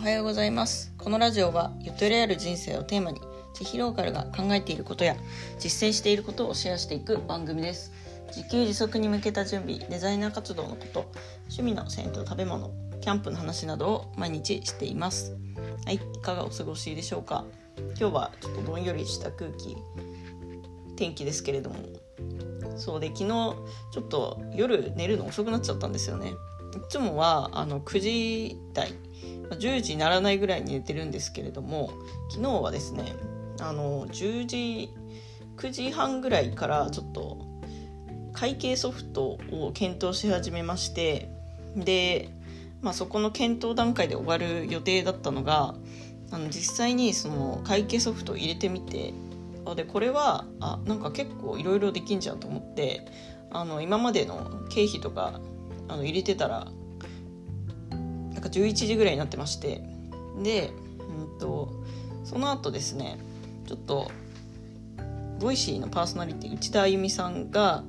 おはようございます。このラジオはゆとりある人生をテーマに地域ローカルが考えていることや実践していることをシェアしていく番組です。自給自足に向けた準備デザイナー活動のこと趣味の銭湯食べ物キャンプの話などを毎日しています。はいいかがお過ごしでしょうか。今日はちょっとどんよりした空気天気ですけれども。そうで昨日ちょっと夜寝るの遅くなっちゃったんですよね。いつもはあの9時台10時ならないぐらいに寝てるんですけれども昨日はですねあの10時9時半ぐらいからちょっと会計ソフトを検討し始めましてで、まあ、そこの検討段階で終わる予定だったのがあの実際にその会計ソフトを入れてみてあでこれはあなんか結構いろいろできんじゃんと思ってあの今までの経費とかあの入れてたらなんか11時ぐらいになってましてで、うんと、その後ですねちょっと Voicy のパーソナリティ内田あゆみさんが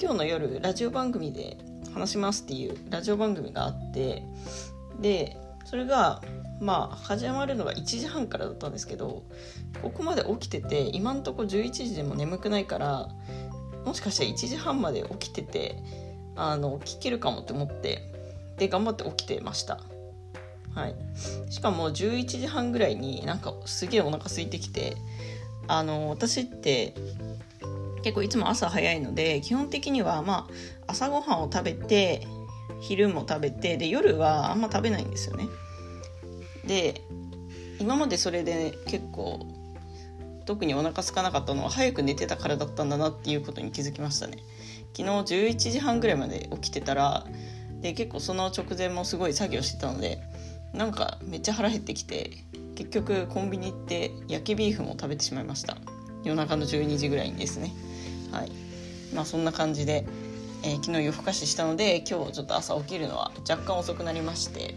今日の夜ラジオ番組で話しますっていうラジオ番組があってでそれがまあ始まるのが1時半からだったんですけどここまで起きてて今んとこ11時でも眠くないからもしかして1時半まで起きててあの聞けるかもって思ってで頑張って起きてました。はい。しかも11時半ぐらいになんかすげえお腹空いてきてあの私って結構いつも朝早いので基本的にはまあ朝ごはんを食べて昼も食べてで夜はあんま食べないんですよね。で今までそれで結構特にお腹空かなかったのは早く寝てたからだったんだなっていうことに気づきましたね。昨日11時半ぐらいまで起きてたらで結構その直前もすごい作業してたのでなんかめっちゃ腹減ってきて結局コンビニ行って焼きビーフも食べてしまいました。夜中の12時ぐらいにですね。はい。まあそんな感じで、えー、昨日夜更かししたので今日ちょっと朝起きるのは若干遅くなりまして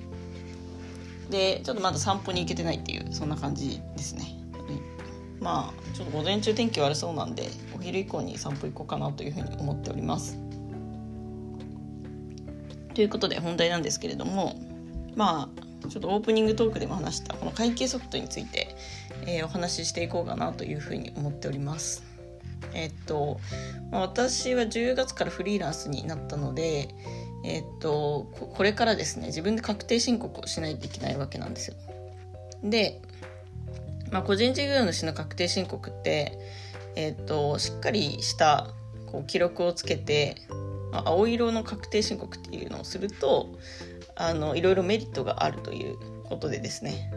でちょっとまだ散歩に行けてないっていうそんな感じですね、まあちょっと午前中天気悪そうなんでお昼以降に散歩行こうかなというふうに思っておりますということで本題なんですけれどもまあちょっとオープニングトークでも話したこの会計ソフトについて、えー、お話ししていこうかなというふうに思っております。えっと、まあ、私は10月からフリーランスになったので、えっと、これからですね自分で確定申告をしないといけないわけなんですよ。で、まあ、個人事業主の確定申告って、えっと、しっかりしたこう記録をつけて、まあ、青色の確定申告っていうのをするとあのいろいろメリットがあるということでですね、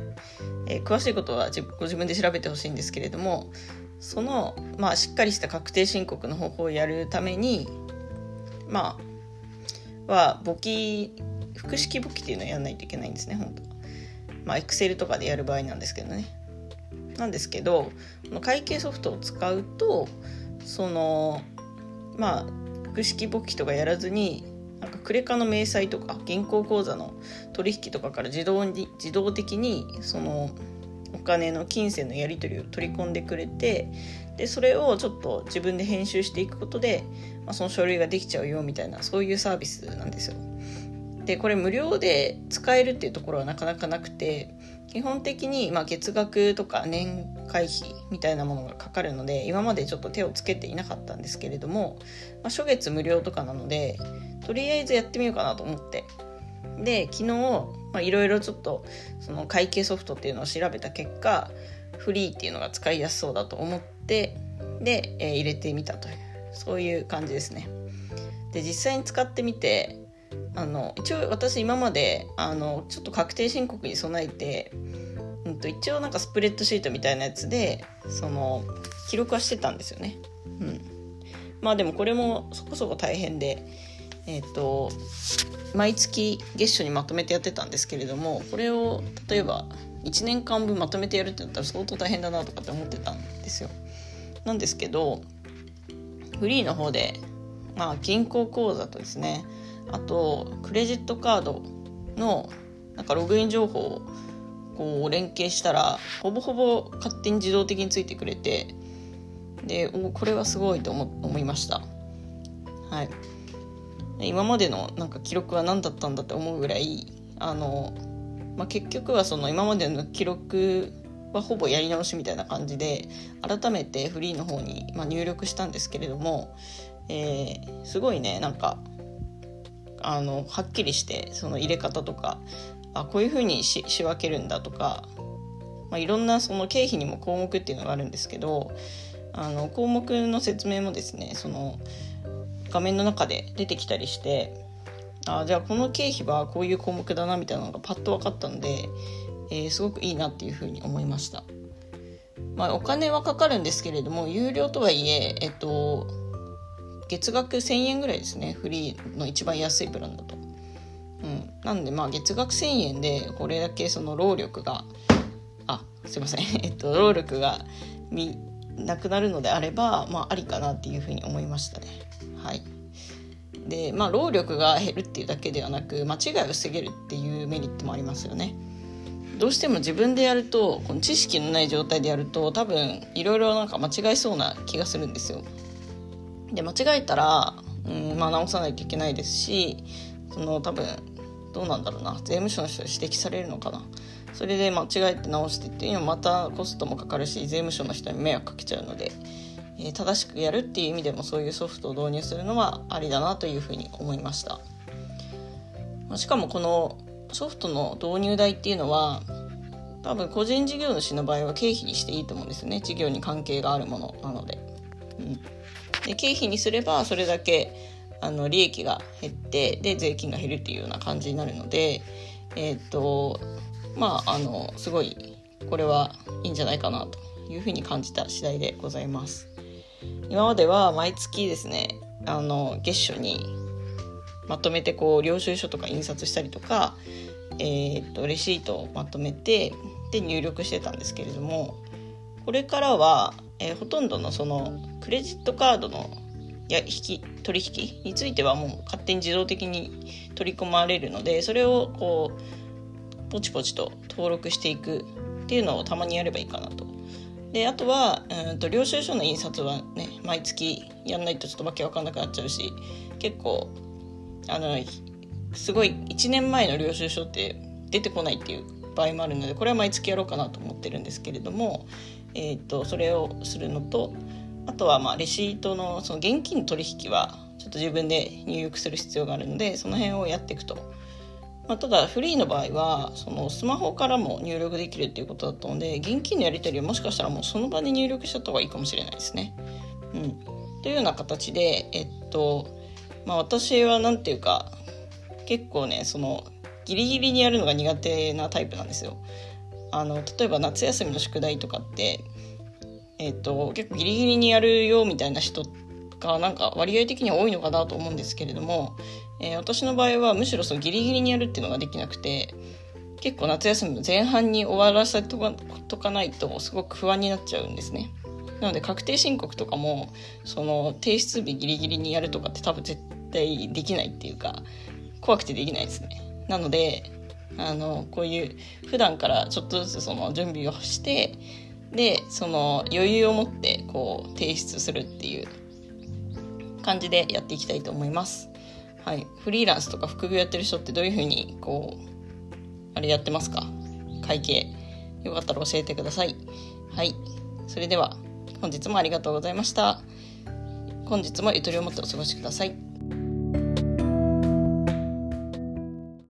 えー、詳しいことはご自分で調べてほしいんですけれどもその、まあ、しっかりした確定申告の方法をやるためにまあは簿記複式簿記っていうのをやらないといけないんですね本当。まあエクセルとかでやる場合なんですけどね。なんですけど会計ソフトを使うとそのまあ複式簿記とかやらずになんかクレカの明細とか銀行口座の取引とかから自動に自動的にそのお金の金銭のやり取りを取り込んでくれてでそれをちょっと自分で編集していくことで、まあ、その書類ができちゃうよみたいなそういうサービスなんですよ。でこれ無料で使えるっていうところはなかなかなくて基本的にまあ月額とか年会費みたいなものがかかるので今までちょっと手をつけていなかったんですけれども、まあ、初月無料とかなのでとりあえずやってみようかなと思ってで昨日いろいろちょっとその会計ソフトっていうのを調べた結果フリーっていうのが使いやすそうだと思ってで、えー、入れてみたというそういう感じですね。で実際に使ってみてあの一応私今まであのちょっと確定申告に備えて、うん、と一応なんかスプレッドシートみたいなやつでその記録はしてたんですよね。うん、まあでもこれもそこそこ大変でえっ、ー、と毎月月初にまとめてやってたんですけれどもこれを例えば1年間分まとめてやるってなったら相当大変だなとかって思ってたんですよ。なんですけどフリーの方で、まあ、銀行口座とですねあとクレジットカードのなんかログイン情報をこう連携したらほぼほぼ勝手に自動的についてくれてでおこれはすごいと思いました。はい今までのなんか記録は何だったんだって思うぐらいあのまあ、結局はその今までの記録はほぼやり直しみたいな感じで改めてフリーの方に、ま入力したんですけれども、えー、すごいねなんかあのはっきりしてその入れ方とかあこういうふうに仕分けるんだとか、まあ、いろんなその経費にも項目っていうのがあるんですけどあの項目の説明もですねその画面の中で出てきたりしてあじゃあこの経費はこういう項目だなみたいなのがパッと分かったので、えー、すごくいいなっていうふうに思いました。まあ、お金はかかるんですけれども有料とはいえ、えっと、月額1000円ぐらいですねフリーの一番安いプランだと。うん、なんでまあ月額1000円でこれだけその労力があすいません えっと労力がみなくなるのであれば、まあ、ありかなっていうふうに思いましたね。はいでまあ労力が減るっていうだけではなく間違いを防げるっていうメリットもありますよね。どうしても自分でやるとこの知識のない状態でやると多分いろいろなんか間違えそうな気がするんですよ。で間違えたら、うんまあ、直さないといけないですしその多分どうなんだろうな。税務署の人に指摘されるのかな。それで間違えて直してっていうのはまたコストもかかるし税務署の人に迷惑かけちゃうので、えー、正しくやるっていう意味でもそういうソフトを導入するのはありだなというふうに思いました、まあ、しかもこのソフトの導入代っていうのは多分個人事業主の場合は経費にしていいと思うんですよね。事業に関係があるものなので,、うん、で経費にすればそれだけあの利益が減ってで税金が減るっていうような感じになるのでえっ、とまああのすごいこれはいいんじゃないかなというふうに感じた次第でございます。今までは毎月ですねあの月初にまとめてこう領収書とか印刷したりとか、えー、っとレシートをまとめてで入力してたんですけれどもこれからは、えー、ほとんどのそのクレジットカードのや引き取引についてはもう勝手に自動的に取り込まれるのでそれをこうポチポチと登録していくっていうのをたまにやればいいかなと。であとはうんと領収書の印刷はね毎月やんないとちょっとわけわかんなくなっちゃうし結構あのすごい1年前の領収書って出てこないっていう場合もあるのでこれは毎月やろうかなと思ってるんですけれども、えー、とそれをするのとあとはまあレシートのその現金取引はちょっと自分で入力する必要があるのでその辺をやっていくと。まあ、ただフリーの場合はそのスマホからも入力できるっていうことだったので現金のやり取りをもしかしたらもうその場で入力しちゃった方がいいかもしれないですね。うん、というような形で、えっとまあ、私は何ていうか結構ねそのギリギリにやるのが苦手なタイプなんですよ。あの例えば夏休みの宿題とかってえっ、ー、と結構ギリギリにやるよみたいな人がなんか割合的には多いのかなと思うんですけれども、えー、私の場合はむしろそのギリギリにやるっていうのができなくて結構夏休みの前半に終わらせとかとかないとすごく不安になっちゃうんですね。なので確定申告とかもその提出日ギリギリにやるとかって多分絶対できないっていうか怖くてできないですね。なのであのこういう普段からちょっとずつその準備をしてでその余裕を持ってこう提出するっていう感じでやっていきたいと思います。はい、フリーランスとか副業やってる人ってどういうふうにこうあれやってますか？会計よかったら教えてください。はい、それでは本日もありがとうございました。本日もゆとりを持ってお過ごしください。